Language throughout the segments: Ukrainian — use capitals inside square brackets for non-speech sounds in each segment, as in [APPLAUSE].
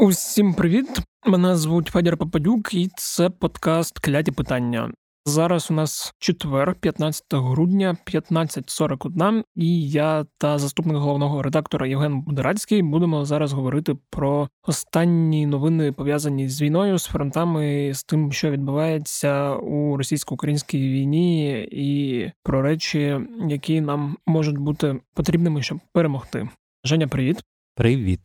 Усім привіт! Мене звуть Федір Попадюк, і це подкаст Кляті питання. Зараз у нас четвер, 15 грудня, 15.41, і я та заступник головного редактора Євген Будерацький будемо зараз говорити про останні новини пов'язані з війною, з фронтами, з тим, що відбувається у російсько-українській війні, і про речі, які нам можуть бути потрібними, щоб перемогти. Женя, привіт. Привіт.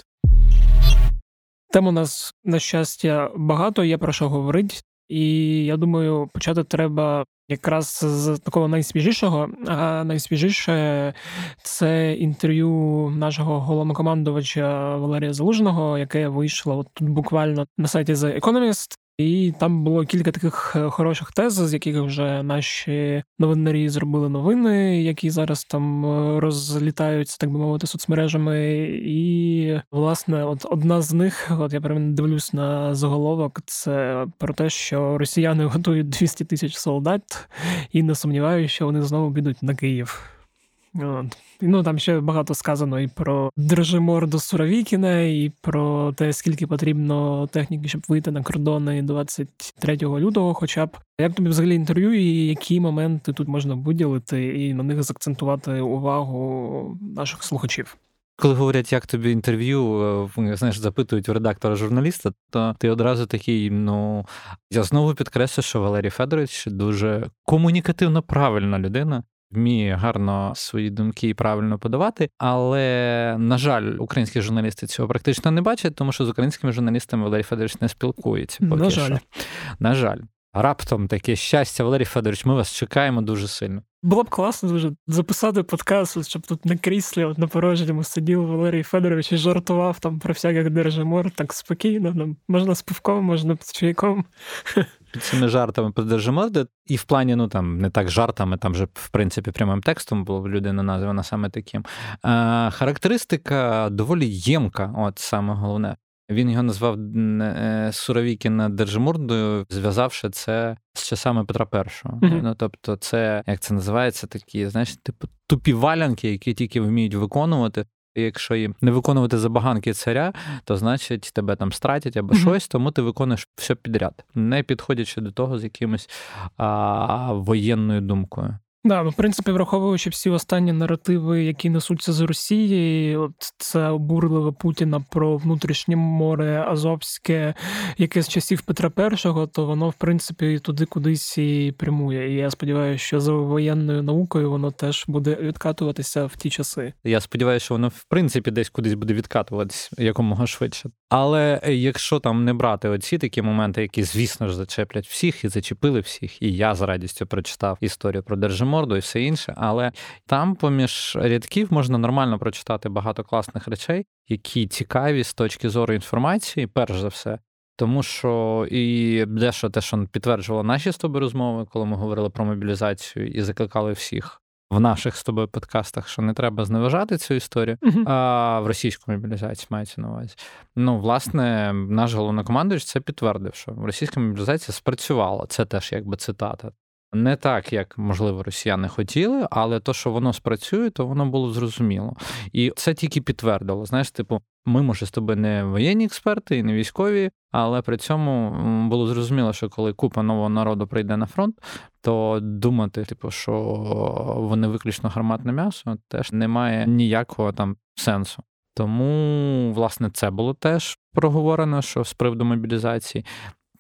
Тем у нас, на щастя, багато є про що говорити, і я думаю, почати треба якраз з такого найсвіжішого. А найсвіжіше це інтерв'ю нашого головнокомандувача Валерія Залужного, яке вийшло от тут буквально на сайті The Economist. І там було кілька таких е, хороших тез, з яких вже наші новинарі зробили новини, які зараз там е, розлітаються, так би мовити, соцмережами. І власне, от одна з них, от я прям дивлюсь на заголовок, це про те, що росіяни готують 200 тисяч солдат, і не сумніваюся, що вони знову підуть на Київ. От. Ну там ще багато сказано і про Держиморду Суровікіна, і про те, скільки потрібно техніки, щоб вийти на кордони 23 лютого. Хоча б як тобі взагалі інтерв'ю, і які моменти тут можна виділити, і на них закцентувати увагу наших слухачів. Коли говорять, як тобі інтерв'ю, е, знаєш, запитують у редактора журналіста, то ти одразу такий. Ну я знову підкреслю, що Валерій Федорович дуже комунікативно правильна людина вміє гарно свої думки правильно подавати. Але, на жаль, українські журналісти цього практично не бачать, тому що з українськими журналістами Валерій Федорович не спілкується. Поки на жаль. Що. На жаль. Раптом таке щастя, Валерій Федорович, ми вас чекаємо дуже сильно. Було б класно дуже записати подкаст, щоб тут на кріслі от на порожньому сидів Валерій Федорович і жартував там про всяких держимор так спокійно. Нам можна з пивком, можна з чайком. Під цими жартами про держиморди, і в плані, ну там не так жартами, там вже в принципі прямим текстом було людина названа саме таким. А, Характеристика доволі ємка, от саме головне. Він його назвав е, Суровікіна Держимордою, зв'язавши це з часами Петра І. Mm-hmm. Ну тобто, це як це називається, такі, знаєш, типу тупі валянки, які тільки вміють виконувати. І Якщо їм не виконувати забаганки царя, то значить тебе там стратять або mm-hmm. щось, тому ти виконуєш все підряд, не підходячи до того з якимось а, воєнною думкою. Да, ну, в принципі, враховуючи всі останні наративи, які несуться з Росії, от це обурливе Путіна про внутрішнє море Азовське, яке з часів Петра І, то воно, в принципі, туди кудись і прямує. І я сподіваюся, що за воєнною наукою воно теж буде відкатуватися в ті часи. Я сподіваюся, що воно в принципі десь кудись буде відкатуватись якомога швидше. Але е, якщо там не брати оці такі моменти, які, звісно ж, зачеплять всіх і зачепили всіх, і я з радістю прочитав історію про держиму морду і все інше, але там, поміж рядків, можна нормально прочитати багато класних речей, які цікаві з точки зору інформації, перш за все. Тому що і дещо те, що підтверджувало наші з тобою розмови, коли ми говорили про мобілізацію і закликали всіх в наших з тобою подкастах, що не треба зневажати цю історію, uh-huh. а в російську мобілізацію мається на увазі. Ну, власне, наш головнокомандуючий це підтвердив, що російська мобілізація спрацювала. Це теж якби цитата. Не так, як можливо росіяни хотіли, але то, що воно спрацює, то воно було зрозуміло. І це тільки підтвердило. Знаєш, типу, ми, може, з тобою не воєнні експерти і не військові, але при цьому було зрозуміло, що коли купа нового народу прийде на фронт, то думати, типу, що вони виключно гарматне м'ясо, теж немає ніякого там сенсу. Тому, власне, це було теж проговорено, що з приводу мобілізації.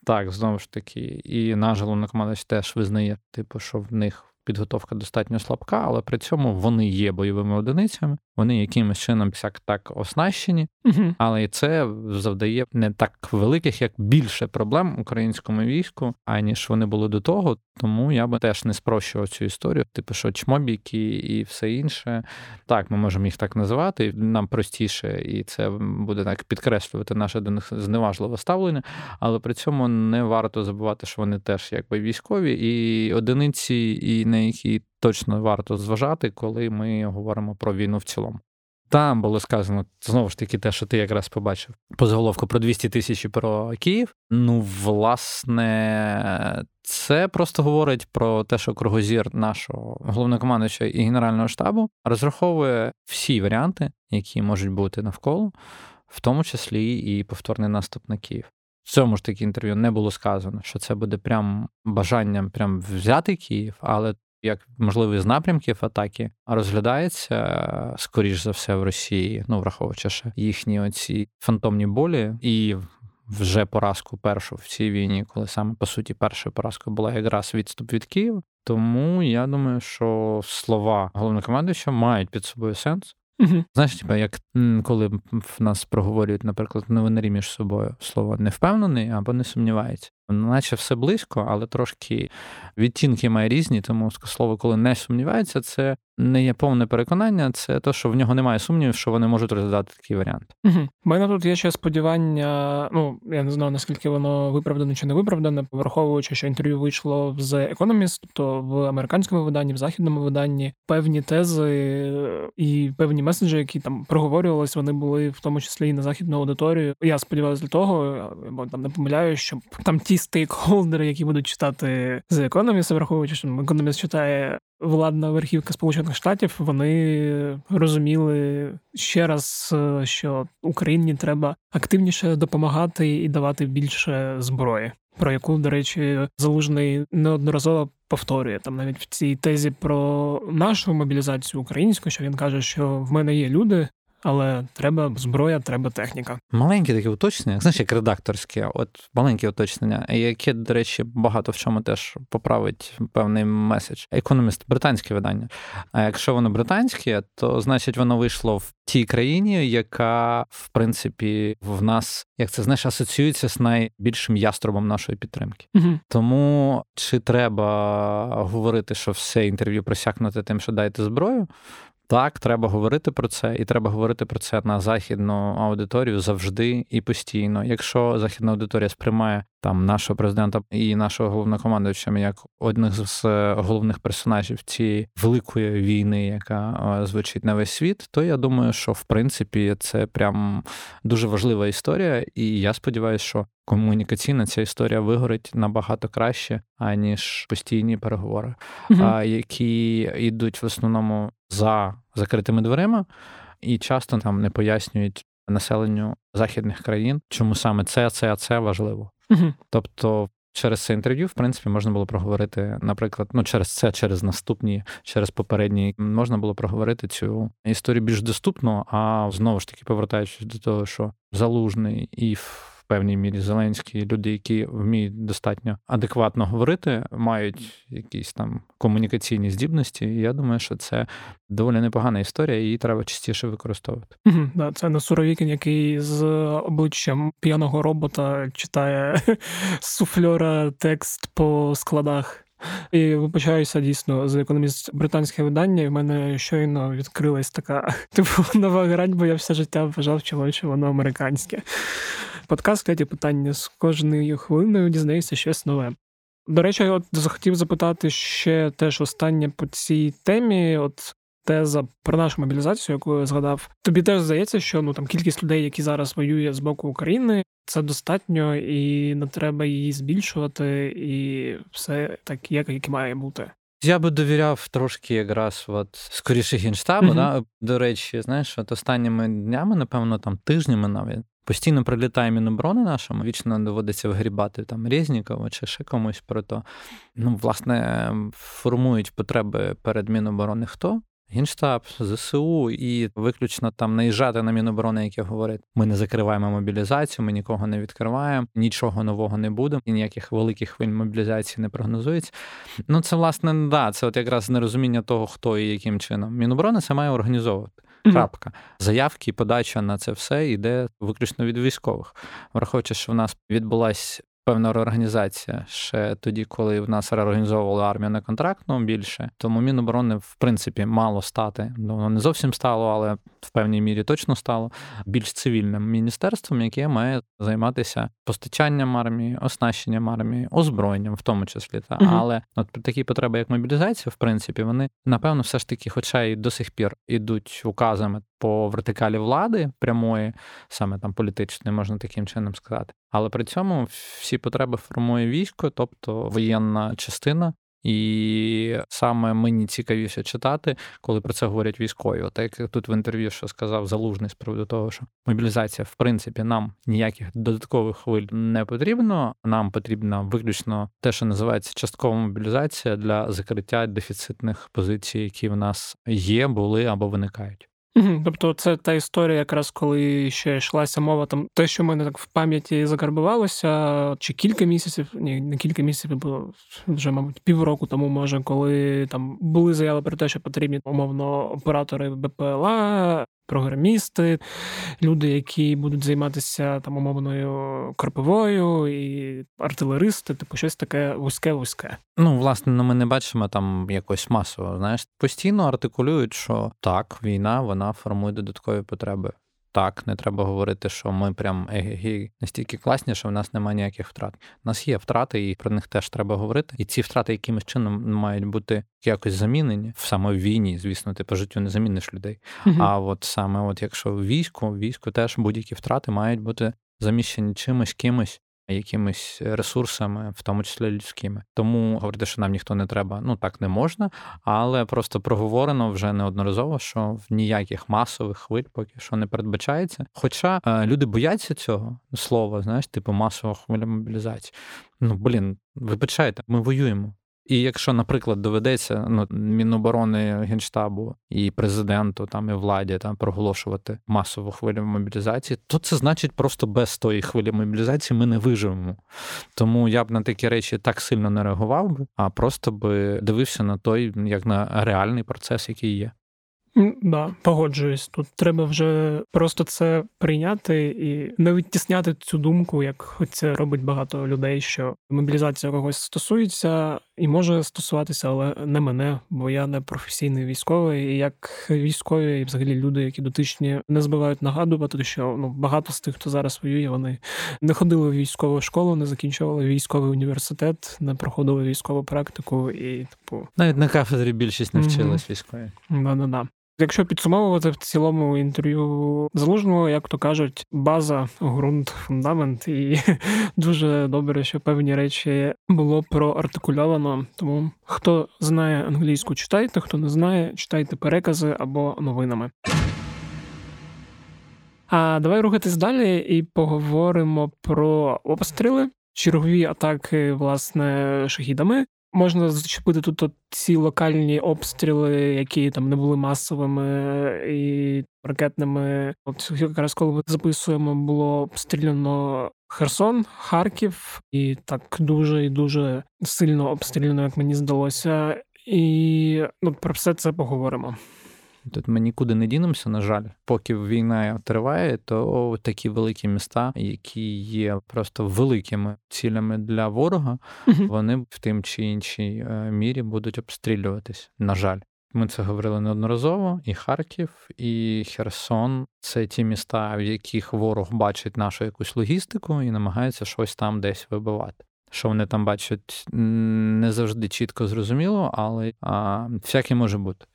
Так, знову ж таки, і наш головнокомандувач теж визнає, типу, що в них підготовка достатньо слабка, але при цьому вони є бойовими одиницями, вони якимось чином всяк так оснащені, угу. але і це завдає не так великих, як більше проблем українському війську, аніж вони були до того. Тому я би теж не спрощував цю історію. Типу, що чмобіки і все інше. Так, ми можемо їх так називати. Нам простіше, і це буде так підкреслювати наше до них зневажливе ставлення. Але при цьому не варто забувати, що вони теж якби військові і одиниці, і на які точно варто зважати, коли ми говоримо про війну в цілому. Там було сказано знову ж таки те, що ти якраз побачив по заголовку про 200 тисяч про Київ. Ну, власне, це просто говорить про те, що кругозір нашого головнокомандуюча і генерального штабу розраховує всі варіанти, які можуть бути навколо. в тому числі і повторний наступ на Київ. В цьому ж таки інтерв'ю не було сказано, що це буде прям бажанням прям взяти Київ, але як можливий з напрямків атаки розглядається скоріш за все в Росії, ну враховуючи ще їхні оці фантомні болі і. Вже поразку першу в цій війні, коли саме по суті першою поразкою була якраз відступ від Києва. Тому я думаю, що слова головнокомандуючого мають під собою сенс. Угу. Знаєш, типа, як коли в нас проговорюють, наприклад, новинарі між собою слово не впевнений або не сумнівається. Наче все близько, але трошки відтінки має різні, тому слово, коли не сумнівається, це не є повне переконання, це те, що в нього немає сумнівів, що вони можуть розглядати такий варіант. Угу. У мене тут є ще сподівання. Ну я не знаю наскільки воно виправдане чи не виправдане, враховуючи, що інтерв'ю вийшло з Economist, тобто в американському виданні, в західному виданні певні тези і певні меседжі, які там проговорювалися, вони були в тому числі і на західну аудиторію. Я сподіваюся для того, бо там не помиляю, що там ті стейкхолдери, які будуть читати з Economist, враховуючи, що Economist читає владна верхівка Сполучених Штатів, вони розуміли ще раз, е, що Україні треба активніше допомагати і давати більше зброї. Про яку, до речі, залужний неодноразово повторює там навіть в цій тезі про нашу мобілізацію українську, що він каже, що в мене є люди, але треба зброя, треба техніка. Маленьке таке уточнення, знаєш, як редакторське, от маленьке уточнення, яке, до речі, багато в чому теж поправить певний меседж. Економіст британське видання. А якщо воно британське, то значить воно вийшло в тій країні, яка в принципі в нас, як це знаєш, асоціюється з найбільшим яструбом нашої підтримки. Угу. Тому чи треба говорити, що все інтерв'ю просякнути тим, що дайте зброю? Так, треба говорити про це, і треба говорити про це на західну аудиторію завжди і постійно. Якщо західна аудиторія сприймає там нашого президента і нашого головнокомандуюча як одних з е, головних персонажів цієї великої війни, яка е, звучить на весь світ, то я думаю, що в принципі це прям дуже важлива історія, і я сподіваюся, що комунікаційна ця історія вигорить набагато краще, аніж постійні переговори, угу. які йдуть в основному за закритими дверима, і часто там не пояснюють населенню західних країн, чому саме це, це, це важливо. Угу. Тобто. Через це інтерв'ю, в принципі, можна було проговорити, наприклад, ну через це, через наступні, через попередні, можна було проговорити цю історію більш доступно, а знову ж таки повертаючись до того, що залужний і певній мірі Зеленський, люди, які вміють достатньо адекватно говорити, мають якісь там комунікаційні здібності. І я думаю, що це доволі непогана історія, її треба частіше використовувати. Угу, да, Це не Суровікін, який з обличчям п'яного робота читає [LAUGHS] суфльора текст по складах. І вибачаюся дійсно за економіст британське видання. і в мене щойно відкрилась така [LAUGHS] типу нова грань, бо я все життя вважав, що воно американське. Подкаст «Кляті питання з кожною хвилиною дізнається щось нове. До речі, от захотів запитати ще теж останнє по цій темі. От теза про нашу мобілізацію, яку я згадав. Тобі теж здається, що ну там кількість людей, які зараз воює з боку України, це достатньо, і не треба її збільшувати, і все так, як, як має бути. Я би довіряв трошки якраз от скоріше генштабу. Uh-huh. Да? До речі, знаєш, от останніми днями, напевно, там тижнями навіть постійно прилітає міноборони нашому, вічно доводиться вигрібати там Резнікова чи ще комусь про то. Ну, власне, формують потреби перед Міноборони хто? Генштаб, ЗСУ і виключно там наїжджати на Міноборони, яке говорить, ми не закриваємо мобілізацію, ми нікого не відкриваємо, нічого нового не буде, і ніяких великих хвиль мобілізації не прогнозується. Ну це власне да, це от якраз нерозуміння того, хто і яким чином. Міноборони це має організовувати. Крапка. Заявки і подача на це все йде виключно від військових, враховуючи, що в нас відбулася певна реорганізація ще тоді, коли в нас реорганізовували армію на контрактному більше. Тому Міноборони, в принципі, мало стати. Ну, не зовсім стало, але в певній мірі точно стало більш цивільним міністерством, яке має займатися постачанням армії, оснащенням армії, озброєнням, в тому числі. Та угу. але от такі потреби, як мобілізація, в принципі, вони напевно все ж таки, хоча й до сих пір ідуть указами по вертикалі влади прямої, саме там політичної, можна таким чином сказати. Але при цьому всі потреби формує військо, тобто воєнна частина. І саме мені цікавіше читати, коли про це говорять військові. От як тут в інтерв'ю, що сказав залужний з приводу того, що мобілізація, в принципі, нам ніяких додаткових хвиль не потрібно. Нам потрібна виключно те, що називається часткова мобілізація для закриття дефіцитних позицій, які в нас є, були або виникають. Тобто, це та історія, якраз коли ще йшлася мова, там те, що в мене так в пам'яті закарбувалося, чи кілька місяців, ні, не кілька місяців, бо вже, мабуть, півроку тому, може, коли там були заяви про те, що потрібні умовно оператори БПЛА, програмісти, люди, які будуть займатися там умовною корповою і артилеристи, типу щось таке вузьке-вузьке. Ну, власне, ну, ми не бачимо там якось масово. Знаєш, постійно артикулюють, що так, війна вона формує додаткові потреби. Так, не треба говорити, що ми прям егегі настільки класні, що в нас немає ніяких втрат. У нас є втрати, і про них теж треба говорити. І ці втрати якимось чином мають бути якось замінені в саме в війні. Звісно, ти по життю не заміниш людей. Угу. А от саме, от якщо в війську, в війську теж будь-які втрати мають бути заміщені чимось кимось, якимись ресурсами, в тому числі людськими. Тому говорити, що нам ніхто не треба, ну так не можна, але просто проговорено вже неодноразово, що в ніяких масових хвиль поки що не передбачається. Хоча е, люди бояться цього слова, знаєш, типу масова хвиля мобілізації. Ну блін, вибачайте, ми воюємо. І якщо, наприклад, доведеться ну, Міноборони Генштабу і президенту там і владі там проголошувати масову хвилю мобілізації, то це значить просто без тої хвилі мобілізації ми не виживемо. Тому я б на такі речі так сильно не реагував би, а просто би дивився на той, як на реальний процес, який є. Да, погоджуюсь. Тут треба вже просто це прийняти і не відтісняти цю думку, як це робить багато людей, що мобілізація когось стосується і може стосуватися, але не мене, бо я не професійний військовий. І як військові, і взагалі люди, які дотичні, не збивають нагадувати, що ну багато з тих, хто зараз воює, вони не ходили в військову школу, не закінчували військовий університет, не проходили військову практику і типу навіть на кафедрі більшість не вчилась mm-hmm. військові. Да-да-да. Якщо підсумовувати в цілому інтерв'ю залужного, як то кажуть, база, ґрунт, фундамент, і [LAUGHS] дуже добре, що певні речі було проартикульовано. Тому хто знає англійську, читайте, хто не знає, читайте перекази або новинами. А давай рухатись далі і поговоримо про обстріли, чергові атаки, власне, шахідами. Можна зачепити тут ці локальні обстріли, які там не були масовими і ракетними. От якраз коли ми записуємо, було обстріляно Херсон, Харків, і так дуже і дуже сильно обстріляно, як мені здалося. І ну, про все це поговоримо. Тут ми нікуди не дінемося, на жаль, поки війна триває, то такі великі міста, які є просто великими цілями для ворога, вони в тим чи іншій е, мірі будуть обстрілюватись. На жаль. Ми це говорили неодноразово. І Харків, і Херсон це ті міста, в яких ворог бачить нашу якусь логістику і намагається щось там десь вибивати що вони там бачать, не завжди чітко зрозуміло, але а, всяке може бути.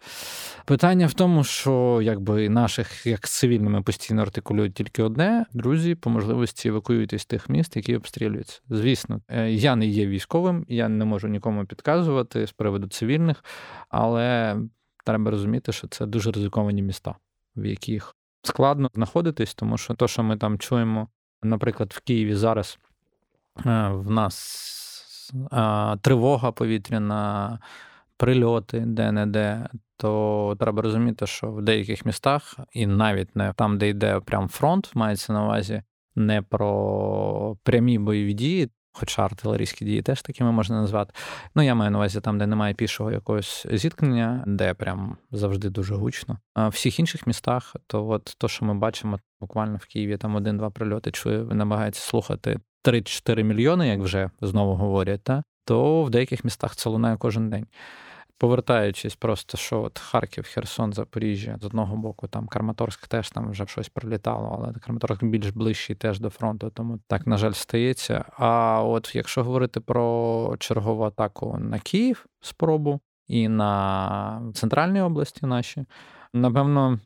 Питання в тому, що якби наших, як цивільними, постійно артикулюють тільки одне: друзі, по можливості евакуюйтесь з тих міст, які обстрілюються. Звісно, е, я не є військовим, я не можу нікому підказувати з приводу цивільних, але треба розуміти, що це дуже ризиковані міста, в яких складно знаходитись, тому що то, що ми там чуємо, наприклад, в Києві зараз. Е, в нас тривога повітряна, прильоти де-не-де, то треба розуміти, що в деяких містах, і навіть не там, де йде прям фронт, мається на увазі не про прямі бойові дії. Хоча артилерійські дії теж такими можна назвати. Ну, я маю на увазі там, де немає пішого якогось зіткнення, де прям завжди дуже гучно. А в всіх інших містах, то от то, що ми бачимо, буквально в Києві там один-два прильоти, чує, намагається слухати 3-4 мільйони, як вже знову говорять, та, то в деяких містах це лунає кожен день. Повертаючись, просто що от Харків, Херсон, Запоріжжя, з одного боку, там Краматорськ теж там вже щось прилітало, але Краматорськ більш ближчий теж до фронту, тому так, на жаль, стається. А от якщо говорити про чергову атаку на Київ, спробу і на центральній області наші, напевно,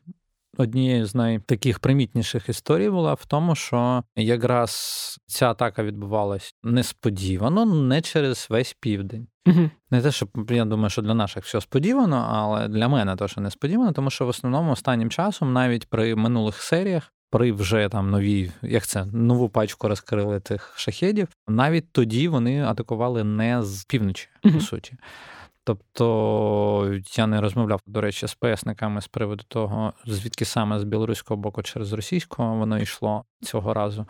Однією з найтаких примітніших історій була в тому, що якраз ця атака відбувалась несподівано, не через весь південь. Угу. Не те, що я думаю, що для наших все сподівано, але для мене теж несподівано, тому що в основному останнім часом, навіть при минулих серіях, при вже там новій, як це нову пачку розкрили тих шахедів, навіть тоді вони атакували не з півночі, по суті. Тобто я не розмовляв, до речі, з поясниками з приводу того, звідки саме з білоруського боку через російського воно йшло цього разу,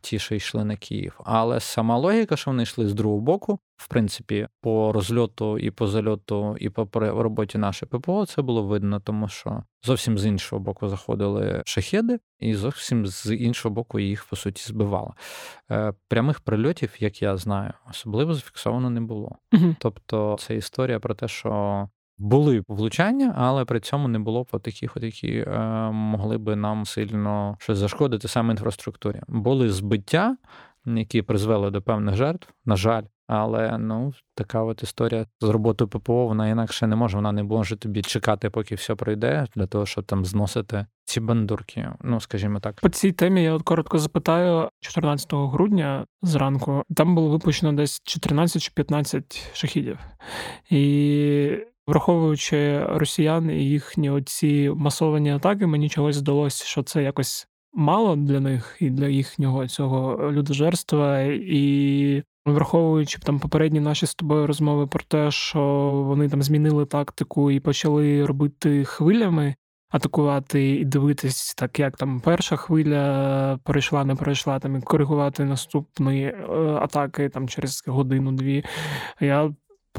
ті, що йшли на Київ. Але сама логіка, що вони йшли з другого боку, в принципі, по розльоту і по зальоту, і по роботі нашої ППО це було видно, тому що зовсім з іншого боку заходили шахеди, і зовсім з іншого боку їх по суті збивали. Е, Прямих прильотів, як я знаю, особливо зафіксовано не було. Тобто це історія про те, що були влучання, але при цьому не було по таких, які е, могли би нам сильно щось зашкодити саме інфраструктурі. Були збиття, які призвели до певних жертв, на жаль. Але ну така от історія з роботою ППО, вона інакше не може. Вона не може тобі чекати, поки все пройде, для того, щоб там зносити ці бандурки. Ну скажімо так. По цій темі я от коротко запитаю 14 грудня зранку. Там було випущено десь 14 чи 15 шахідів. І враховуючи росіян і їхні оці масовані атаки, мені чогось здалося, що це якось мало для них і для їхнього цього людожерства. І враховуючи там попередні наші з тобою розмови про те, що вони там змінили тактику і почали робити хвилями. Атакувати і дивитись, так як там перша хвиля перейшла, не перейшла, там і коригувати наступні е, атаки там через годину-дві. Я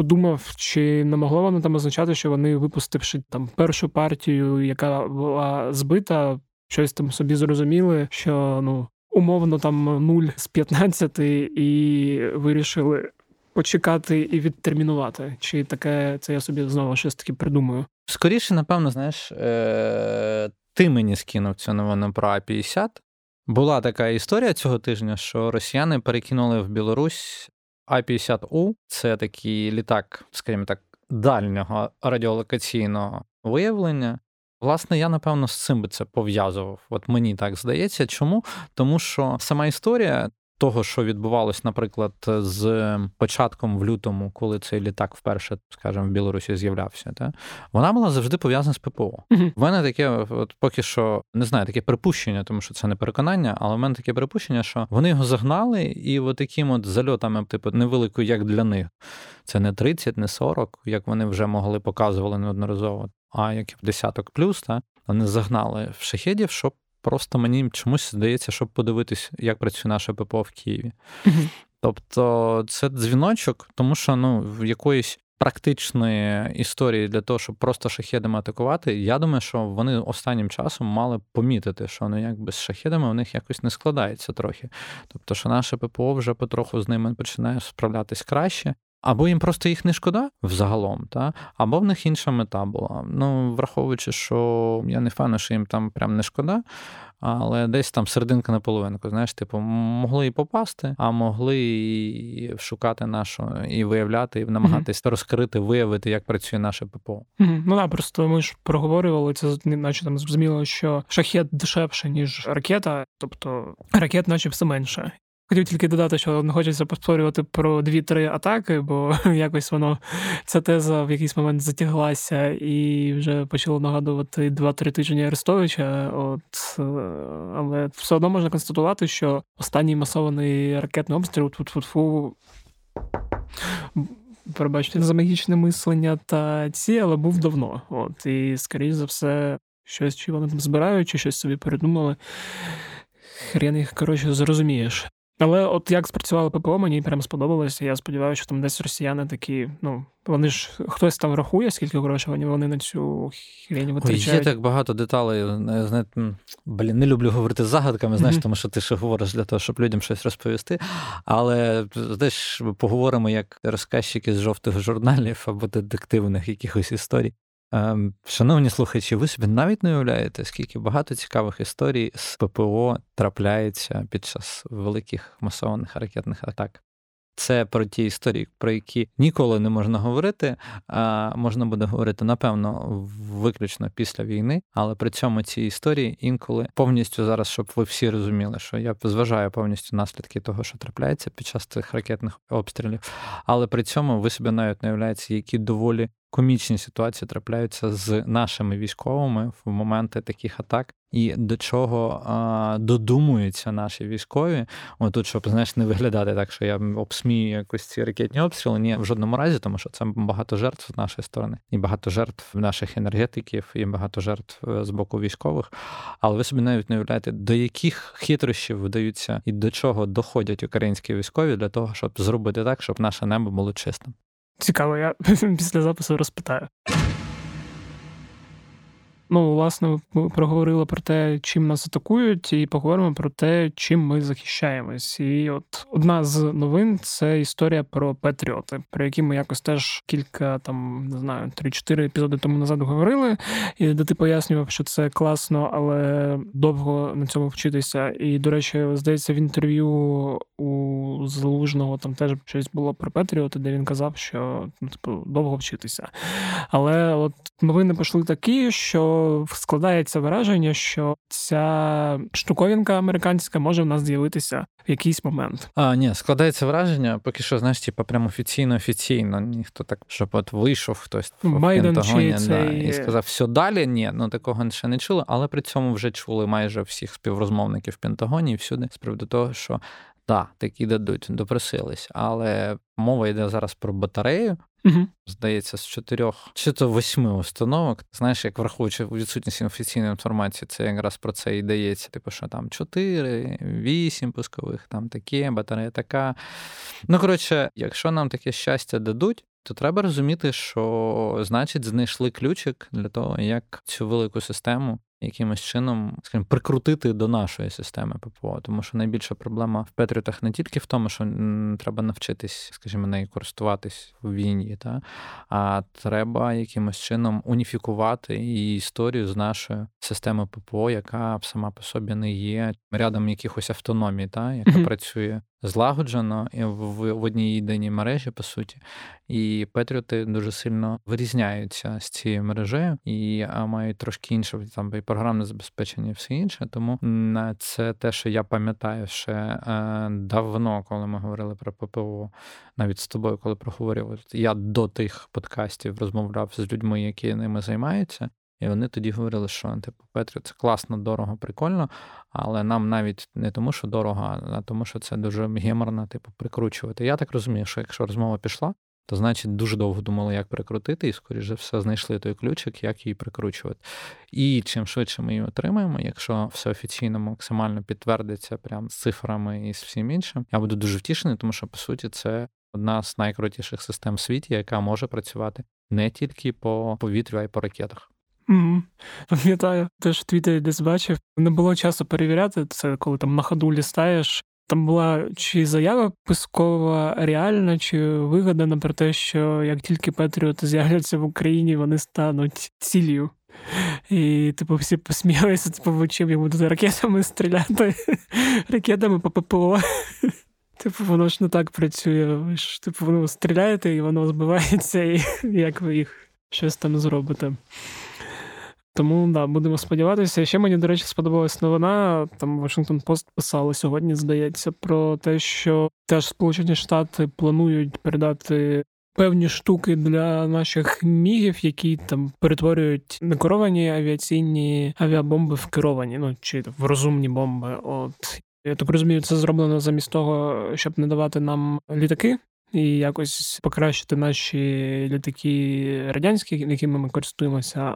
подумав, чи не могло воно там означати, що вони, випустивши там першу партію, яка була збита, щось там собі зрозуміли, що ну умовно там 0 з 15 і вирішили почекати і відтермінувати. Чи таке це я собі знову щось таки придумаю? Скоріше, напевно, знаєш, е- ти мені скинув цю новину про А-50. Була така історія цього тижня, що росіяни перекинули в Білорусь А-50У. Це такий літак, скажімо так, дальнього радіолокаційного виявлення. Власне, я напевно з цим би це пов'язував. От мені так здається. Чому? Тому що сама історія того, що відбувалось, наприклад, з початком в лютому, коли цей літак вперше, скажімо, в Білорусі з'являвся, та вона була завжди пов'язана з ППО. В мене таке, от поки що не знаю, таке припущення, тому що це не переконання, але в мене таке припущення, що вони його загнали, і от таким от зальотами, типу, невеликою, як для них. Це не 30, не 40, як вони вже могли показували неодноразово, а як десяток плюс, та вони загнали в шахедів, щоб просто мені чомусь здається, щоб подивитись, як працює наше ППО в Києві. Тобто це дзвіночок, тому що ну, в якоїсь практичної історії для того, щоб просто шахедами атакувати, я думаю, що вони останнім часом мали помітити, що ну якби з шахедами у них якось не складається трохи. Тобто, що наше ППО вже потроху з ними починає справлятись краще. Або їм просто їх не шкода взагалом, та? або в них інша мета була. Ну, враховуючи, що я не впевнений, що їм там прям не шкода, але десь там серединка на половинку. Знаєш, типу, могли і попасти, а могли і шукати нашу, і виявляти, і намагатись розкрити, виявити, як працює наше ППО. Мгм. Ну так, просто ми ж проговорювали це, наче там зрозуміло, що шахет дешевше, ніж ракета, тобто ракет, наче все менше. Хотів тільки додати, що не хочеться повторювати про дві-три атаки, бо [LAUGHS] якось воно ця теза в якийсь момент затяглася і вже почало нагадувати два-три тижні Арестовича. От е, але все одно можна констатувати, що останній масований ракетний обстріл тут-фу-фу за магічне мислення та ці, але був давно. От, і, скоріш за все, щось чи вони там збирають, чи щось собі передумали. Хрен їх, коротше, зрозумієш. Але от як спрацювало ППО, мені прям сподобалося. Я сподіваюся, що там десь росіяни такі, ну, вони ж хтось там рахує, скільки грошей вони, вони на цю хрень Ой, витрачають. є так багато деталей. Знаєте, блін, не люблю говорити загадками, знаєш, Мгм. тому що ти ще говориш для того, щоб людям щось розповісти. Але знаєш, поговоримо як розказчики з жовтих журналів або детективних якихось історій. Ем, Шановні слухачі, ви собі навіть не уявляєте, скільки багато цікавих історій з ППО трапляється під час великих масованих ракетних атак. це про ті історії, про які ніколи не можна говорити. А можна буде говорити напевно виключно після війни, але при цьому ці історії інколи повністю зараз, щоб ви всі розуміли, що я зважаю повністю наслідки того, що трапляється під час цих ракетних обстрілів. Але при цьому ви собі навіть не уявляєте, які доволі комічні ситуації трапляються з нашими військовими в моменти таких атак, і до чого а, додумуються наші військові. Отут, щоб знаєш, не виглядати так, що я обсмію якось ці ракетні обстріли. Ні, в жодному разі, тому що це багато жертв з нашої сторони, і багато жертв наших енергетиків, і багато жертв е, з боку військових. Але ви собі навіть не уявляєте, до яких хитрощів вдаються і до чого доходять українські військові для того, щоб зробити так, щоб наше небо було чистим. Цікаво, я [LAUGHS] після запису розпитаю. Ну, власне, ми проговорили про те, чим нас атакують, і поговоримо про те, чим ми захищаємось. І от одна з новин це історія про Петріоти, про які ми якось теж кілька там не знаю, 3-4 епізоди тому назад говорили. І де ти пояснював, що це класно, але довго на цьому вчитися. І, до речі, здається, в інтерв'ю у Залужного там теж щось було про Петріоти, де він казав, що ну, типу, довго вчитися. Але от новини пішли такі, що складається враження, що ця штуковинка американська може в нас з'явитися в якийсь момент. А, ні, складається враження, поки що, знаєш, типу, прямо офіційно, офіційно. Ніхто так, щоб от вийшов хтось в Байден Пентагоні чи цей... да, і сказав, все далі. Ні, ну такого ще не чули, але при цьому вже чули майже всіх співрозмовників в Пентагоні і всюди з приводу того, що. Так, такі дадуть, допросились, але мова йде зараз про батарею, Угу. Здається, з чотирьох чи то восьми установок. Знаєш, як враховуючи відсутність офіційної інформації, це якраз про це і дається. Типу, що там чотири, вісім пускових, там таке, батарея така. Ну, коротше, якщо нам таке щастя дадуть, то треба розуміти, що значить знайшли ключик для того, як цю велику систему якимось чином, скажімо, прикрутити до нашої системи ППО. Тому що найбільша проблема в Петріотах не тільки в тому, що треба навчитись, скажімо, нею користуватись в війні, та? а треба якимось чином уніфікувати і історію з нашої системи ППО, яка сама по собі не є рядом якихось автономій, та? яка mm-hmm. працює злагоджено в, в одній єдиній мережі, по суті. І Петріоти дуже сильно вирізняються з цією мережею і мають трошки інше там і програмне забезпечення, і все інше. Тому це те, що я пам'ятаю ще е, давно, коли ми говорили про ППО, навіть з тобою, коли проговорював. Я до тих подкастів розмовляв з людьми, які ними займаються. І вони тоді говорили, що типу Петрі, це класно, дорого, прикольно, але нам навіть не тому, що дорого, а тому, що це дуже геморно, типу, прикручувати. Я так розумію, що якщо розмова пішла, то значить дуже довго думали, як прикрутити, і, скоріше все, знайшли той ключик, як її прикручувати. І чим швидше ми її отримаємо, якщо все офіційно максимально підтвердиться прям з цифрами і з всім іншим, я буду дуже втішений, тому що по суті це одна з найкрутіших систем в світі, яка може працювати не тільки по повітрю, а й по ракетах. Mm-hmm. Пам'ятаю, теж в Твіттері десь бачив. Не було часу перевіряти це, коли там на ходу лістаєш. Там була чи заява Пескова реальна, чи вигадана про те, що як тільки Петріоти з'являться в Україні, вони стануть ціллю. І, типу, всі посміялися, типу, в очі будуть ракетами стріляти, [LAUGHS] ракетами по ППО. [LAUGHS] Типу, воно ж не так працює. Ви ж, типу, воно стріляєте, і воно збивається, і [LAUGHS] як ви їх щось там зробите. Тому да, будемо сподіватися. Ще мені, до речі, сподобалась новина. Там Washington Post писали сьогодні, здається, про те, що теж Сполучені Штати планують передати. Певні штуки для наших мігів, які там перетворюють некеровані авіаційні авіабомби в керовані, ну чи в розумні бомби. От я так розумію, це зроблено замість того, щоб не давати нам літаки і якось покращити наші літаки радянські, якими ми користуємося.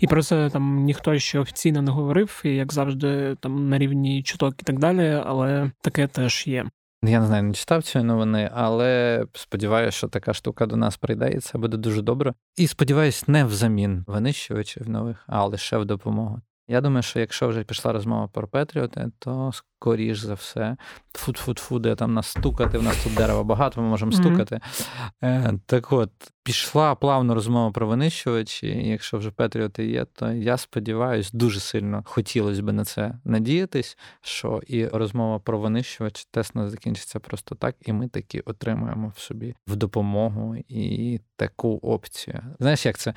І про це там ніхто ще офіційно не говорив, і як завжди, там на рівні чуток і так далі, але таке теж є. Я не знаю, не читав цієї новини, але сподіваюся, що така штука до нас прийде, і це буде дуже добре. І сподіваюсь, не взамін винищувачів нових, а лише в допомогу. Я думаю, що якщо вже пішла розмова про Петріоти, то скоріш за все, фу-фу-фу, де там нас стукати, в нас тут дерева багато, ми можемо стукати. Mm-hmm. Так от, пішла плавно розмова про винищувачі, і якщо вже Петріоти є, то я сподіваюся, дуже сильно хотілося б на це надіятись, що і розмова про винищувач тесно закінчиться просто так, і ми таки отримаємо в собі в допомогу і таку опцію. Знаєш, як це?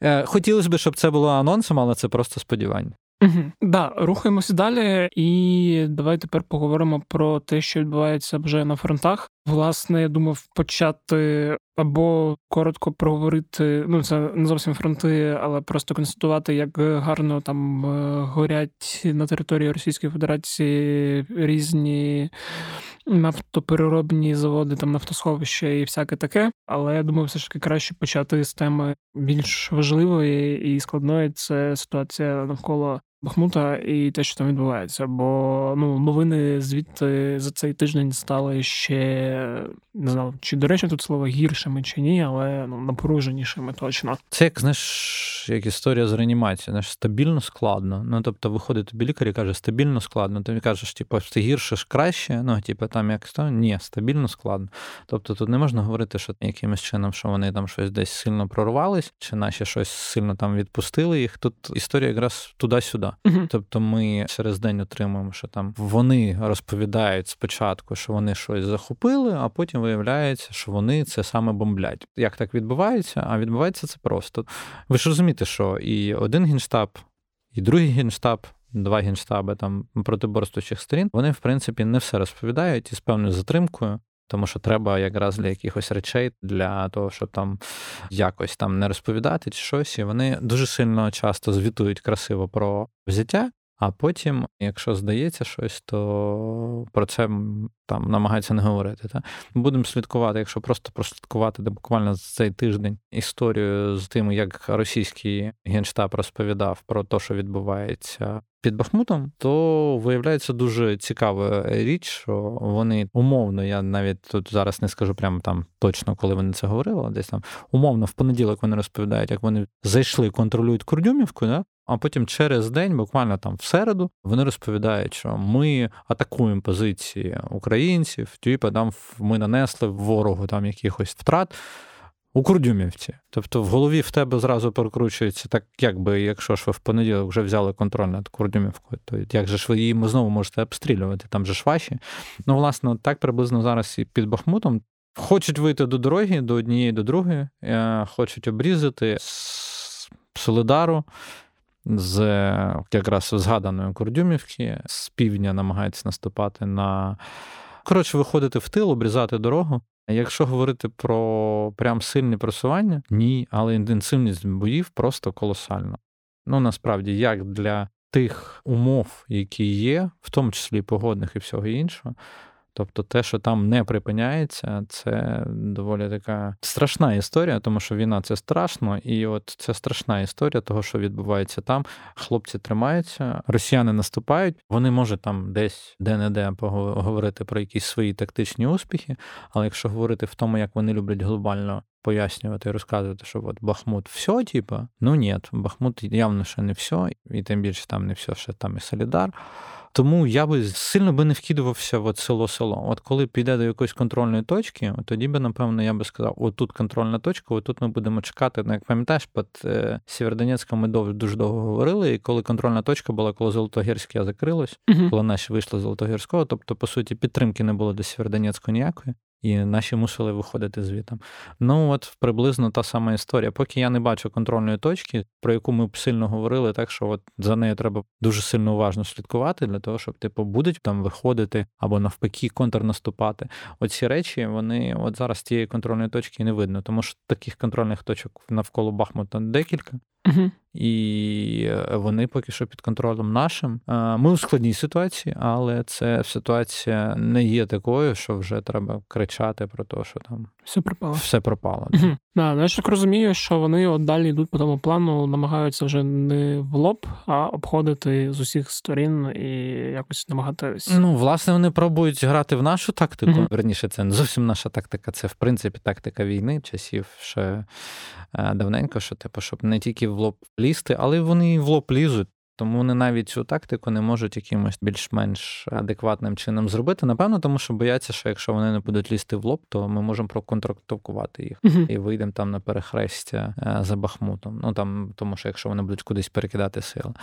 Е, хотілося б, щоб це було анонсом, але це просто сподівання. Угу. Да, рухаємося далі, і давай тепер поговоримо про те, що відбувається вже на фронтах. Власне, я думав почати або коротко проговорити. Ну, це не зовсім фронти, але просто констатувати, як гарно там е, горять на території Російської Федерації різні нафтопереробні заводи, там нафтосховища і всяке таке. Але я думаю, все ж таки краще почати з теми більш важливої і складної. Це ситуація навколо Бахмута і те, що там відбувається. Бо ну новини звідти за цей тиждень стали ще не знаю, чи до речі тут слово гіршими чи ні, але ну напруженішими точно. Це як знаєш, як історія з реанімації, знаєш, стабільно складно. Ну тобто, виходить тобі лікар і каже, стабільно складно. Ти кажеш, типу, ти гірше ж краще. Ну, типу, там як то ні, стабільно складно. Тобто тут не можна говорити, що якимось чином, що вони там щось десь сильно прорвались, чи наші щось сильно там відпустили їх. Тут історія якраз туди-сюди. Uh-huh. Тобто, ми через день отримуємо, що там вони розповідають спочатку, що вони щось захопили, а потім виявляється, що вони це саме бомблять. Як так відбувається? А відбувається це просто. Ви ж розумієте, що і один генштаб, і другий генштаб. Два генштаби там протиборствуючих сторін, вони, в принципі, не все розповідають і з певною затримкою, тому що треба якраз для якихось речей, для того, щоб там якось там не розповідати чи щось. І вони дуже сильно часто звітують красиво про взяття, а потім, якщо здається щось, то про це там намагаються не говорити. Та? Будемо слідкувати, якщо просто прослідкувати де буквально за цей тиждень історію з тим, як російський генштаб розповідав про те, що відбувається під Бахмутом, то виявляється дуже цікава річ, що вони умовно, я навіть тут зараз не скажу прямо там точно, коли вони це говорили, десь там умовно в понеділок вони розповідають, як вони зайшли, контролюють Курдюмівку, да? А потім через день, буквально там в середу, вони розповідають, що ми атакуємо позиції українців, типу там ми нанесли ворогу там якихось втрат у Курдюмівці. Тобто в голові в тебе зразу прокручується, так якби, якщо ж ви в понеділок вже взяли контроль над Курдюмівкою, то як же ж ви її знову можете обстрілювати? Там же ж ваші. Ну, власне, так приблизно зараз і під Бахмутом. Хочуть вийти до дороги, до однієї, до другої, е, хочуть обрізати з Солидару, з якраз згаданої Курдюмівки, з півдня намагаються наступати на. Коротше, виходити в тил, обрізати дорогу. Якщо говорити про прям сильне просування, ні, але інтенсивність боїв просто колосальна. Ну насправді, як для тих умов, які є, в тому числі погодних і всього іншого, Тобто те, що там не припиняється, це доволі така страшна історія, тому що війна це страшно, і от це страшна історія того, що відбувається там. Хлопці тримаються, росіяни наступають. Вони можуть там десь де-не-де поговорити про якісь свої тактичні успіхи, але якщо говорити в тому, як вони люблять глобально. Пояснювати і розказувати, що от Бахмут все, типа, ну ні, Бахмут явно ще не все, і тим більше там не все, ще там і Солідар. Тому я би сильно би не вкидувався в село-село. От коли піде до якоїсь контрольної точки, тоді би, напевно, я би сказав: отут контрольна точка, отут ми будемо чекати. Ну, як пам'ятаєш, під е, Сєвєродонецьком ми дуже довго говорили, і коли контрольна точка була, коли Золотогірське закрилось, uh-huh. коли наші вийшли з Золотогірського, тобто, по суті, підтримки не було до Сєвєродонецьку ніякої і наші мусили виходити звітом. Ну от приблизно та сама історія. Поки я не бачу контрольної точки, про яку ми б сильно говорили, так що от за нею треба дуже сильно уважно слідкувати для того, щоб типу будуть там виходити або навпаки контрнаступати. Оці речі вони от зараз тієї контрольної точки не видно, тому що таких контрольних точок навколо Бахмута декілька. Угу. І е, вони поки що під контролем нашим. Ми у складній ситуації, але це ситуація не є такою, що вже треба кричати про те, що там все пропало. Все пропало. Угу. Да, ну, я ж так розумію, що вони от далі йдуть по тому плану, намагаються вже не в лоб, а обходити з усіх сторін і якось намагатись. Ну, власне, вони пробують грати в нашу тактику. Угу. Верніше, це не зовсім наша тактика, це в принципі тактика війни, часів ще е, давненько, що типу, щоб не тільки в лоб лізти, але вони в лоб лізуть. Тому вони навіть цю тактику не можуть якимось більш-менш адекватним чином зробити. Напевно, тому що бояться, що якщо вони не будуть лізти в лоб, то ми можемо проконтрактувати їх uh-huh. і вийдемо там на перехрестя е, за Бахмутом. Ну там, тому що якщо вони будуть кудись перекидати сили.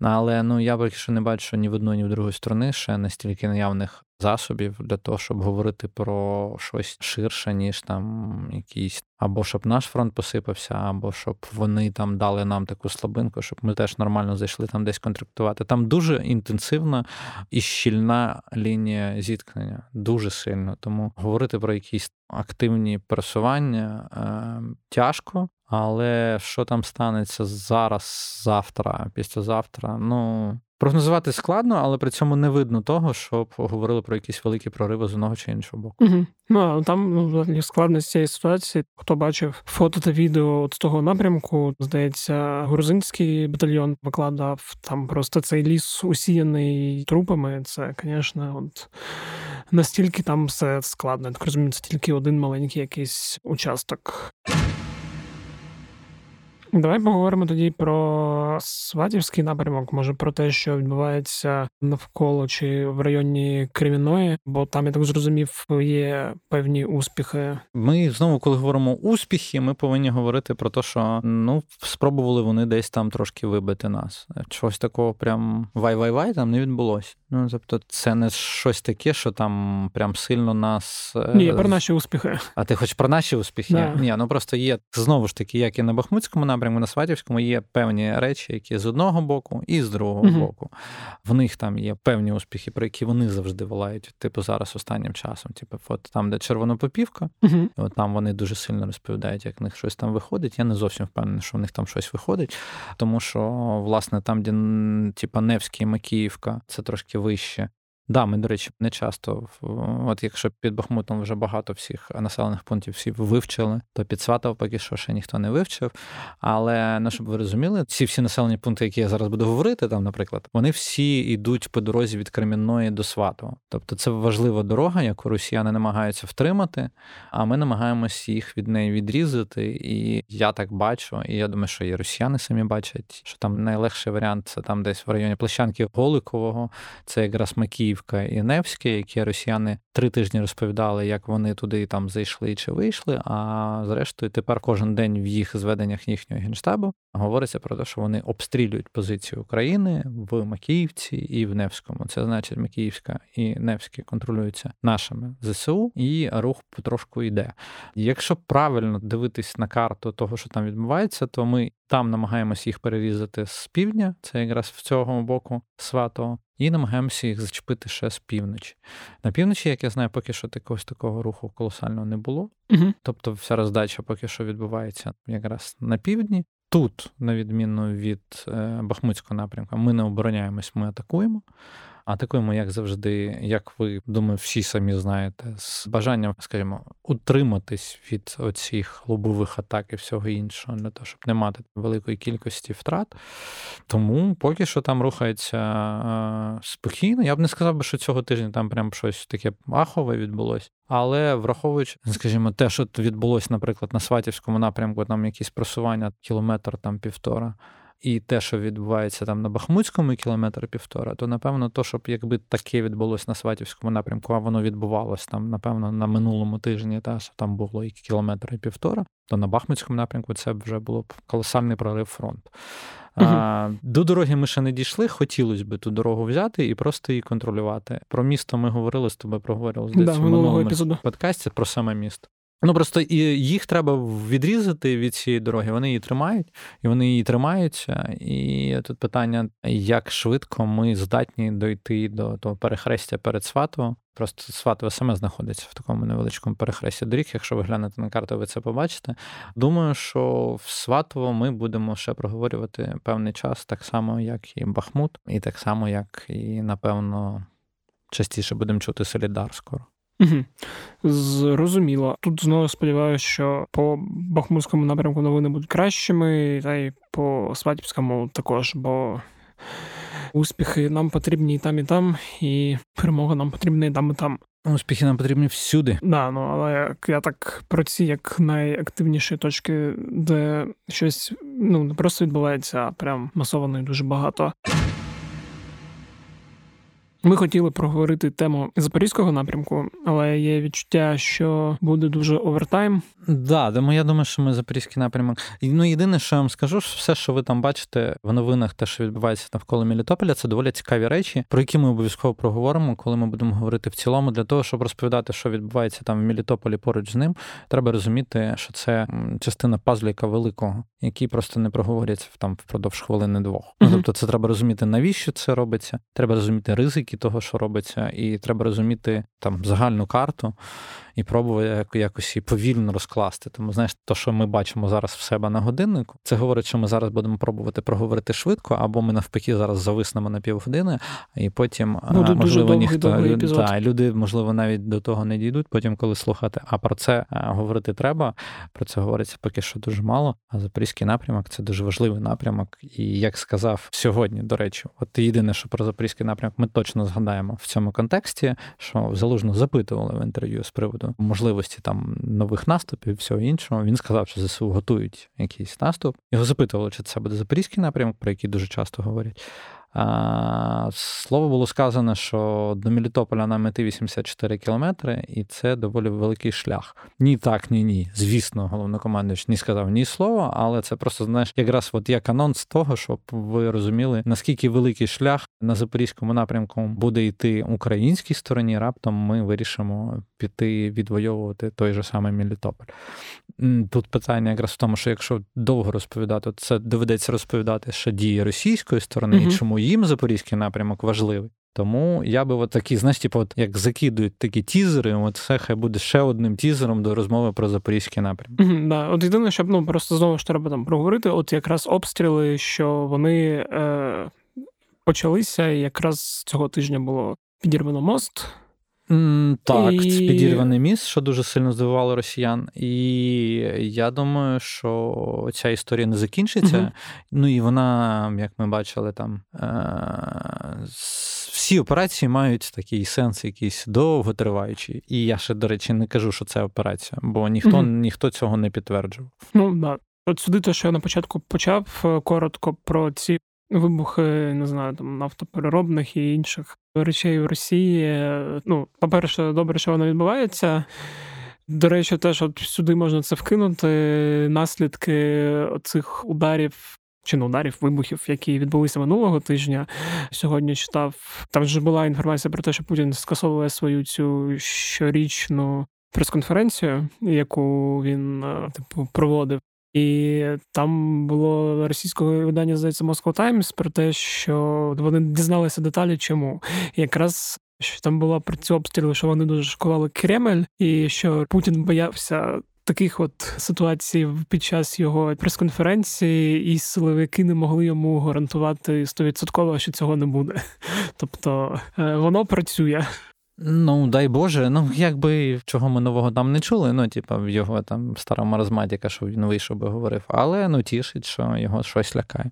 Але ну я поки що не бачу ні в одної, ні в другої сторони ще настільки наявних засобів для того, щоб говорити про щось ширше, ніж там якісь, або щоб наш фронт посипався, або щоб вони там дали нам таку слабинку, щоб ми теж нормально зайшли там десь контрактувати. Там дуже інтенсивна і щільна лінія зіткнення, дуже сильно. Тому говорити про якісь активні пересування е, тяжко. Але що там станеться зараз, завтра, післязавтра, ну Прогнозувати складно, але при цьому не видно того, щоб говорили про якісь великі прориви з одного чи іншого боку. Угу. Ну там ну, складність цієї ситуації. Хто бачив фото та відео з того напрямку, здається, грузинський батальйон викладав там просто цей ліс усіяний трупами. Це, звісно, от настільки там все складно. Так розумію, це тільки один маленький якийсь участок. Давай поговоримо тоді про Сватівський напрямок, може про те, що відбувається навколо чи в районі Креміної, бо там я так зрозумів, є певні успіхи. Ми знову, коли говоримо успіхи, ми повинні говорити про те, що ну спробували вони десь там трошки вибити нас. Чогось такого, прям вай-вай-вай там не відбулося. Ну тобто, це не щось таке, що там прям сильно нас е, Ні, про наші успіхи. А ти хоч про наші успіхи? Да. Ні, ну просто є знову ж таки, як і на Бахмутському напрямку, на Сватівському є певні речі, які з одного боку і з другого uh боку. В них там є певні успіхи, про які вони завжди волають. Типу зараз останнім часом. Типу, от там, де червонопопівка, uh от там вони дуже сильно розповідають, як в них щось там виходить. Я не зовсім впевнений, що в них там щось виходить, тому що, власне, там, де типу, Невський, Макіївка, це трошки вище. Да, ми, до речі, не часто. От якщо під Бахмутом вже багато всіх населених пунктів всі вивчили, то під Сватов поки що ще ніхто не вивчив. Але ну, щоб ви розуміли, ці всі населені пункти, які я зараз буду говорити, там, наприклад, вони всі йдуть по дорозі від Кремінної до Сватова. Тобто це важлива дорога, яку росіяни намагаються втримати, а ми намагаємося їх від неї відрізати. І я так бачу, і я думаю, що і росіяни самі бачать, що там найлегший варіант це там десь в районі Площанки Голикового, це якраз Макіїв. Авдіївка і Невське, які росіяни три тижні розповідали, як вони туди там зайшли чи вийшли. А зрештою, тепер кожен день в їх зведеннях їхнього генштабу говориться про те, що вони обстрілюють позицію України в Макіївці і в Невському. Це значить, Макіївська і Невське контролюються нашими ЗСУ, і рух потрошку йде. Якщо правильно дивитись на карту того, що там відбувається, то ми там намагаємося їх перерізати з півдня, це якраз в цього боку свато, і намагаємося їх зачепити ще з півночі. На півночі, як я знаю, поки що такогось такого руху колосального не було. Угу. Тобто вся роздача поки що відбувається якраз на півдні. Тут, на відміну від е, Бахмутського напрямку, ми не обороняємось, ми атакуємо. Атакуємо, як завжди, як ви думаю, всі самі знаєте, з бажанням, скажімо, утриматись від оцих лобових атак і всього іншого, для того, щоб не мати великої кількості втрат. Тому поки що там рухається спокійно. Я б не сказав би, що цього тижня там прям щось таке ахове відбулося. Але враховуючи, скажімо, те, що відбулося, наприклад, на Сватівському напрямку, там якісь просування кілометр там півтора і те, що відбувається там на Бахмутському кілометр півтора, то напевно, то, щоб якби таке відбулося на Сватівському напрямку, а воно відбувалось там, напевно, на минулому тижні, та що там було і кілометр і півтора, то на Бахмутському напрямку це вже було б колосальний прорив фронту. Угу. А, До дороги ми ще не дійшли. Хотілося б ту дорогу взяти і просто її контролювати. Про місто ми говорили з тобою, проговорили да, в минулому епізоду. подкасті про саме місто. Ну просто і їх треба відрізати від цієї дороги. Вони її тримають, і вони її тримаються. І тут питання, як швидко ми здатні дойти до того перехрестя перед Сватово. Просто Сватове саме знаходиться в такому невеличкому перехресті доріг. Якщо ви глянете на карту, ви це побачите. Думаю, що в Сватово ми будемо ще проговорювати певний час, так само, як і Бахмут, і так само, як і, напевно, частіше будемо чути Солідар скоро. Угу. Зрозуміло. Тут знову сподіваюся, що по Бахмутському напрямку новини будуть кращими, та й по Сватівському також, бо успіхи нам потрібні і там, і там, і перемога нам потрібна і там, і там. Успіхи нам потрібні всюди. Да, ну але я так про ці як найактивніші точки, де щось ну не просто відбувається, а прям масовано і дуже багато. Ми хотіли проговорити тему запорізького напрямку, але є відчуття, що буде дуже овертайм. Да, тому я думаю, що ми запорізький напрямок. Ну єдине, що я вам скажу, що все, що ви там бачите в новинах, те, що відбувається навколо Мелітополя, це доволі цікаві речі, про які ми обов'язково проговоримо, коли ми будемо говорити в цілому. Для того, щоб розповідати, що відбувається там в Мелітополі поруч з ним, треба розуміти, що це частина пазліка великого, який просто не проговорюється там впродовж хвилини двох. Ну, тобто, це треба розуміти, навіщо це робиться. Треба розуміти ризики того, що робиться, і треба розуміти там загальну карту і пробувати якось і повільно розкласти. Тому знаєш, то, що ми бачимо зараз в себе на годиннику, це говорить, що ми зараз будемо пробувати проговорити швидко, або ми навпаки зараз зависнемо на півгодини, і потім Буде можливо дуже ніхто люд, та, люди, можливо, навіть до того не дійдуть, потім коли слухати. А про це говорити треба. Про це говориться поки що дуже мало. А запорізький напрямок це дуже важливий напрямок. І як сказав сьогодні, до речі, от єдине, що про запорізький напрямок ми точно згадаємо в цьому контексті, що залужно запитували в інтерв'ю з приводу можливості там нових наступів, всього іншого. Він сказав, що ЗСУ готують якийсь наступ. Його запитували, чи це буде запорізький напрямок, про який дуже часто говорять. Слово було сказано, що до Мелітополя нам іти 84 кілометри, і це доволі великий шлях. Ні, так, ні, ні. Звісно, головнокомандуючий не сказав ні слова, але це просто знаєш, якраз от як анонс того, щоб ви розуміли, наскільки великий шлях на запорізькому напрямку буде йти українській стороні. Раптом ми вирішимо піти відвоювати той же самий Мелітополь. Тут питання якраз в тому, що якщо довго розповідати, то це доведеться розповідати ще дії російської сторони, угу. і чому їм запорізький напрямок важливий. Тому я би от такі, знаєш, типу, от як закидують такі тізери, от це хай буде ще одним тізером до розмови про запорізький напрямок. Mm-hmm, да. От єдине, щоб ну просто знову ж треба там проговорити, от якраз обстріли, що вони е, почалися, і якраз цього тижня було підірвано мост. Mm, так, і... це підірваний міст, що дуже сильно здивувало росіян. І я думаю, що ця історія не закінчиться. uh Ну і вона, як ми бачили, там е- всі операції мають такий сенс, якийсь довготриваючий. І я ще, до речі, не кажу, що це операція, бо ніхто uh ніхто цього не підтверджував. Ну да. От сюди те, що я на початку почав е, коротко про ці вибухи, не знаю, там нафтопереробних і інших речей в Росії. Ну, по-перше, добре, що воно відбувається. До речі, теж от сюди можна це вкинути. Наслідки цих ударів. Чи не ударів, вибухів, які відбулися минулого тижня. Сьогодні читав. Там вже була інформація про те, що Путін скасовує свою цю щорічну прес-конференцію, яку він е, типу проводив. І там було російського видання, здається, Moscow Times про те, що вони дізналися деталі, чому якраз. Що там була про ці обстріли, що вони дуже шкували Кремль, і що Путін боявся таких от ситуацій під час його прес-конференції, і силовики не могли йому гарантувати стовідсотково, що цього не буде. Тобто е, воно працює. Ну, дай Боже, ну якби чого ми нового там не чули, ну, типа, його там стара маразматіка, що він вийшов би говорив, але ну тішить, що його щось лякає.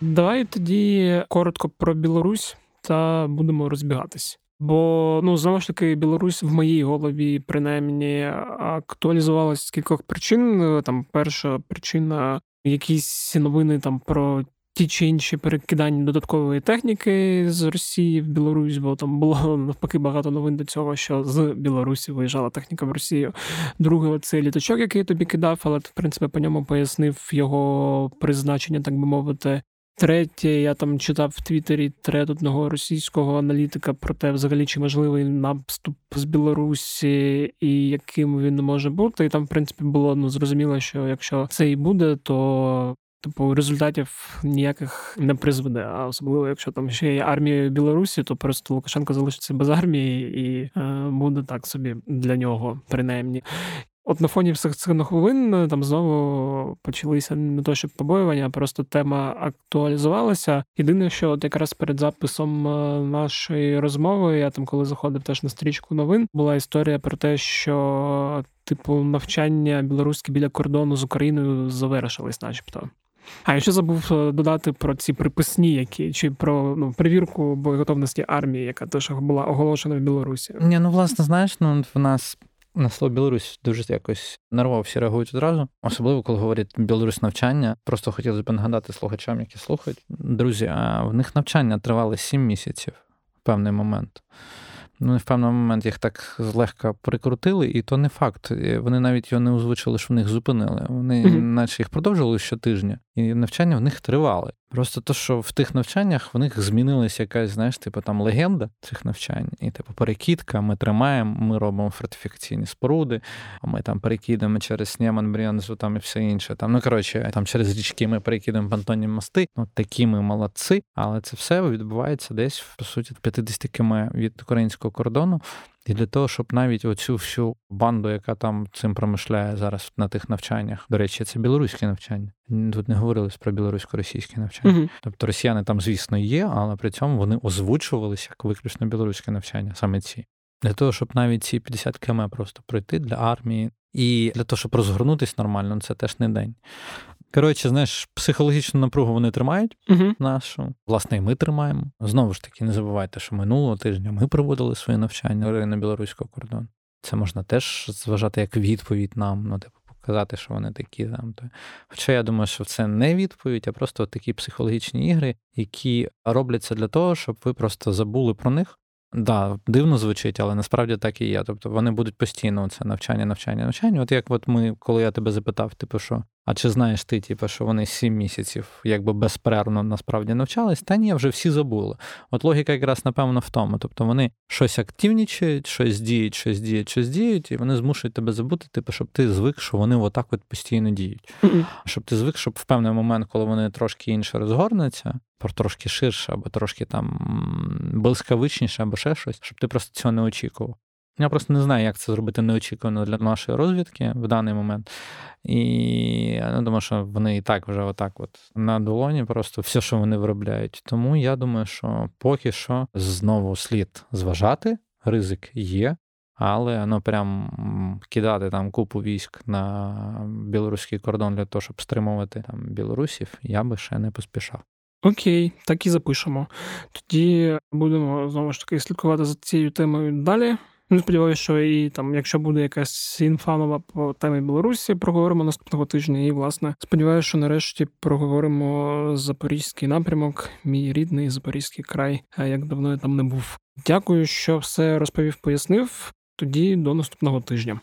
Давай тоді коротко про Білорусь та будемо розбігатись. Бо ну знову ж таки Білорусь в моїй голові принаймні актуалізувалась з кількох причин. Там перша причина якісь новини там про ті чи інші перекидання додаткової техніки з Росії в Білорусь, бо там було [LAUGHS] навпаки багато новин до цього, що з Білорусі виїжджала техніка в Росію. Друге, це літачок, який тобі кидав, але в принципі по ньому пояснив його призначення, так би мовити. Третє, я там читав в Твіттері тред одного російського аналітика про те, взагалі чи можливий наступ з Білорусі і яким він може бути. І там, в принципі, було ну зрозуміло, що якщо це і буде, то типу результатів ніяких не призведе. А особливо, якщо там ще є армія Білорусі, то просто Лукашенко залишиться без армії і е, буде так собі для нього, принаймні. От на фоні всіх цих новин там знову почалися не то, щоб побоювання, а просто тема актуалізувалася. Єдине, що от якраз перед записом е, нашої розмови, я там, коли заходив теж на стрічку новин, була історія про те, що типу навчання білоруське біля кордону з Україною завершились, начебто. А я ще забув е, додати про ці приписні, які чи про ну перевірку боєготовності армії, яка теж була оголошена в Білорусі. Ні, ну власне, знаєш, ну в нас. На слово Білорусь дуже якось нервово всі реагують одразу, особливо коли говорять Білорусь навчання. Просто хотілося б нагадати слухачам, які слухають. Друзі, а в них навчання тривали сім місяців в певний момент. Ну, в певний момент їх так злегка прикрутили, і то не факт. Вони навіть його не озвучили, що в них зупинили. Вони, mm-hmm. наче їх продовжували щотижня, і навчання в них тривали. Просто то, що в тих навчаннях в них змінилася якась, знаєш, типу там легенда цих навчань, і типу перекидка, ми тримаємо, ми робимо фортифікаційні споруди, а ми там перекидаємо через Снєман, Брянзу, там і все інше. Там, ну коротше, там через річки ми перекидаємо понтонні мости. Ну такі ми молодці, але це все відбувається десь по суті 50 км від українського кордону. І для того, щоб навіть оцю всю банду, яка там цим промишляє зараз на тих навчаннях, до речі, це білоруське навчання. Тут не говорилось про білорусько-російське навчання. uh Тобто росіяни там, звісно, є, але при цьому вони озвучувалися як виключно білоруське навчання, саме ці. Для того, щоб навіть ці 50 км просто пройти для армії, і для того, щоб розгорнутися нормально, це теж не день. Коротше, знаєш, психологічну напругу вони тримають uh нашу. Власне, і ми тримаємо. Знову ж таки, не забувайте, що минулого тижня ми проводили своє навчання на білоруського кордону. Це можна теж зважати як відповідь нам, ну, типу, показати, що вони такі там. Хоча я думаю, що це не відповідь, а просто такі психологічні ігри, які робляться для того, щоб ви просто забули про них. Да, дивно звучить, але насправді так і є. Тобто вони будуть постійно це навчання, навчання, навчання. От як от ми, коли я тебе запитав, типу, що а чи знаєш ти, типу, що вони сім місяців якби безперервно насправді навчались? Та ні, вже всі забули. От логіка якраз, напевно, в тому. Тобто вони щось активнічають, щось діють, щось діють, щось діють, і вони змушують тебе забути, типу, щоб ти звик, що вони отак от постійно діють. Mm-hmm. Щоб ти звик, щоб в певний момент, коли вони трошки інше розгорнуться, трошки ширше, або трошки там блискавичніше, або ще щось, щоб ти просто цього не очікував. Я просто не знаю, як це зробити неочікувано для нашої розвідки в даний момент. І я думаю, що вони і так вже отак от на долоні, просто все, що вони виробляють. Тому я думаю, що поки що знову слід зважати, ризик є. Але ну прям кидати там купу військ на білоруський кордон для того, щоб стримувати там білорусів, я би ще не поспішав. Окей, так і запишемо. Тоді будемо знову ж таки слідкувати за цією темою далі. Ну, сподіваюся, що і там, якщо буде якась інфа нова по темі Білорусі, проговоримо наступного тижня. І, власне, сподіваюся, що нарешті проговоримо запорізький напрямок, мій рідний запорізький край, як давно я там не був. Дякую, що все розповів, пояснив. Тоді до наступного тижня.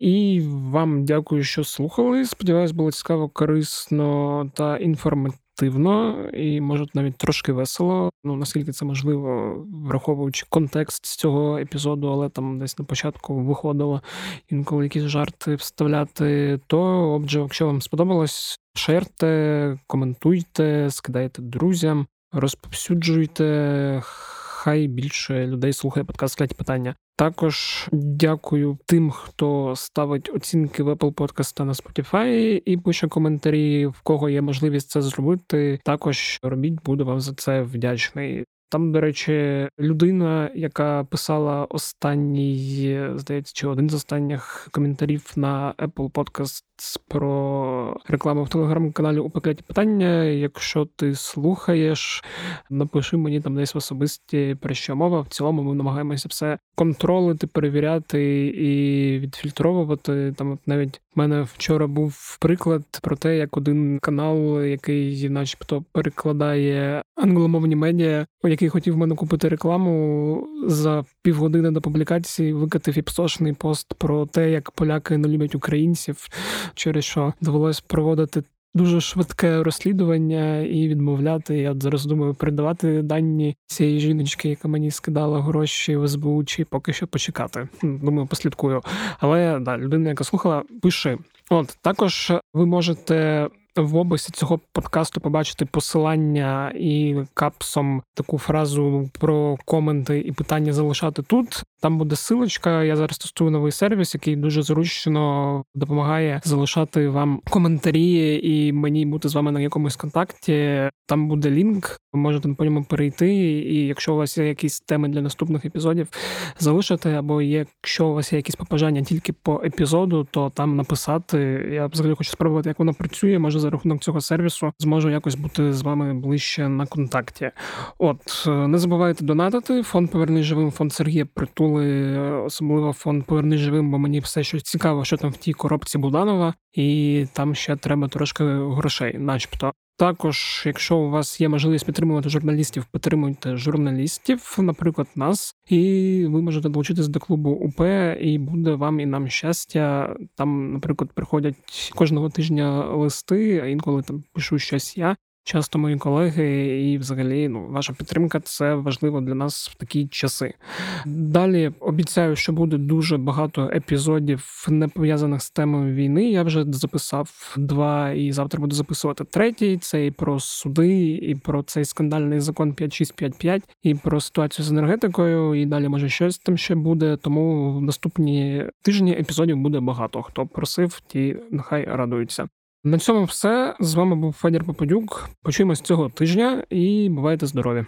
І вам дякую, що слухали. Сподіваюсь, було цікаво, корисно та інформативно активно і може навіть трошки весело. Ну наскільки це можливо, враховуючи контекст цього епізоду, але там десь на початку виходило інколи якісь жарти вставляти. То отже, якщо вам сподобалось, шерте, коментуйте, скидайте друзям, розповсюджуйте. Хай більше людей слухає подкаст «Кляті питання. Також дякую тим, хто ставить оцінки в Apple Podcast на Spotify і пише коментарі, в кого є можливість це зробити. Також робіть, буду вам за це вдячний. Там, до речі, людина, яка писала останній, здається, чи один з останніх коментарів на Apple Podcast про рекламу в телеграм-каналі у пакеті питання. Якщо ти слухаєш, напиши мені там десь в особисті про що мова. В цілому ми намагаємося все контролити, перевіряти і відфільтровувати. Там от навіть в мене вчора був приклад про те, як один канал, який, начебто, перекладає англомовні медіа, який хотів в мене купити рекламу за півгодини до публікації, викатив іпсошний пост про те, як поляки не люблять українців через що довелось проводити. Дуже швидке розслідування і відмовляти. Я зараз думаю передавати дані цієї жіночки, яка мені скидала гроші в СБУ, чи поки що почекати. Думаю, послідкую. Але да, людина, яка слухала, пиши. От також ви можете в описі цього подкасту побачити посилання і капсом таку фразу про коменти і питання залишати тут. Там буде силочка. Я зараз тестую новий сервіс, який дуже зручно допомагає залишати вам коментарі і мені бути з вами на якомусь контакті. Там буде лінк, ви можете по ньому перейти. І якщо у вас є якісь теми для наступних епізодів, залишити, або якщо у вас є якісь побажання тільки по епізоду, то там написати. Я взагалі хочу спробувати, як воно працює. Може за рахунок цього сервісу зможу якось бути з вами ближче на контакті. От не забувайте донатити. Фонд «Поверни живим, фонд Сергія Притули, особливо фонд «Поверни живим, бо мені все щось цікаво, що там в тій коробці Буданова, і там ще треба трошки грошей, начебто. Також, якщо у вас є можливість підтримувати журналістів, підтримуйте журналістів, наприклад, нас, і ви можете долучитись до клубу УП, і буде вам і нам щастя. Там, наприклад, приходять кожного тижня листи, а інколи там пишу щось я часто мої колеги, і взагалі ну, ваша підтримка це важливо для нас в такі часи. Далі обіцяю, що буде дуже багато епізодів, не пов'язаних з темою війни. Я вже записав два, і завтра буду записувати третій. Це і про суди, і про цей скандальний закон 5655, і про ситуацію з енергетикою. І далі може щось там ще буде. Тому в наступні тижні епізодів буде багато. Хто просив, ті нехай радуються. На цьому все з вами був Федір Попадюк. Почуємось цього тижня і бувайте здорові.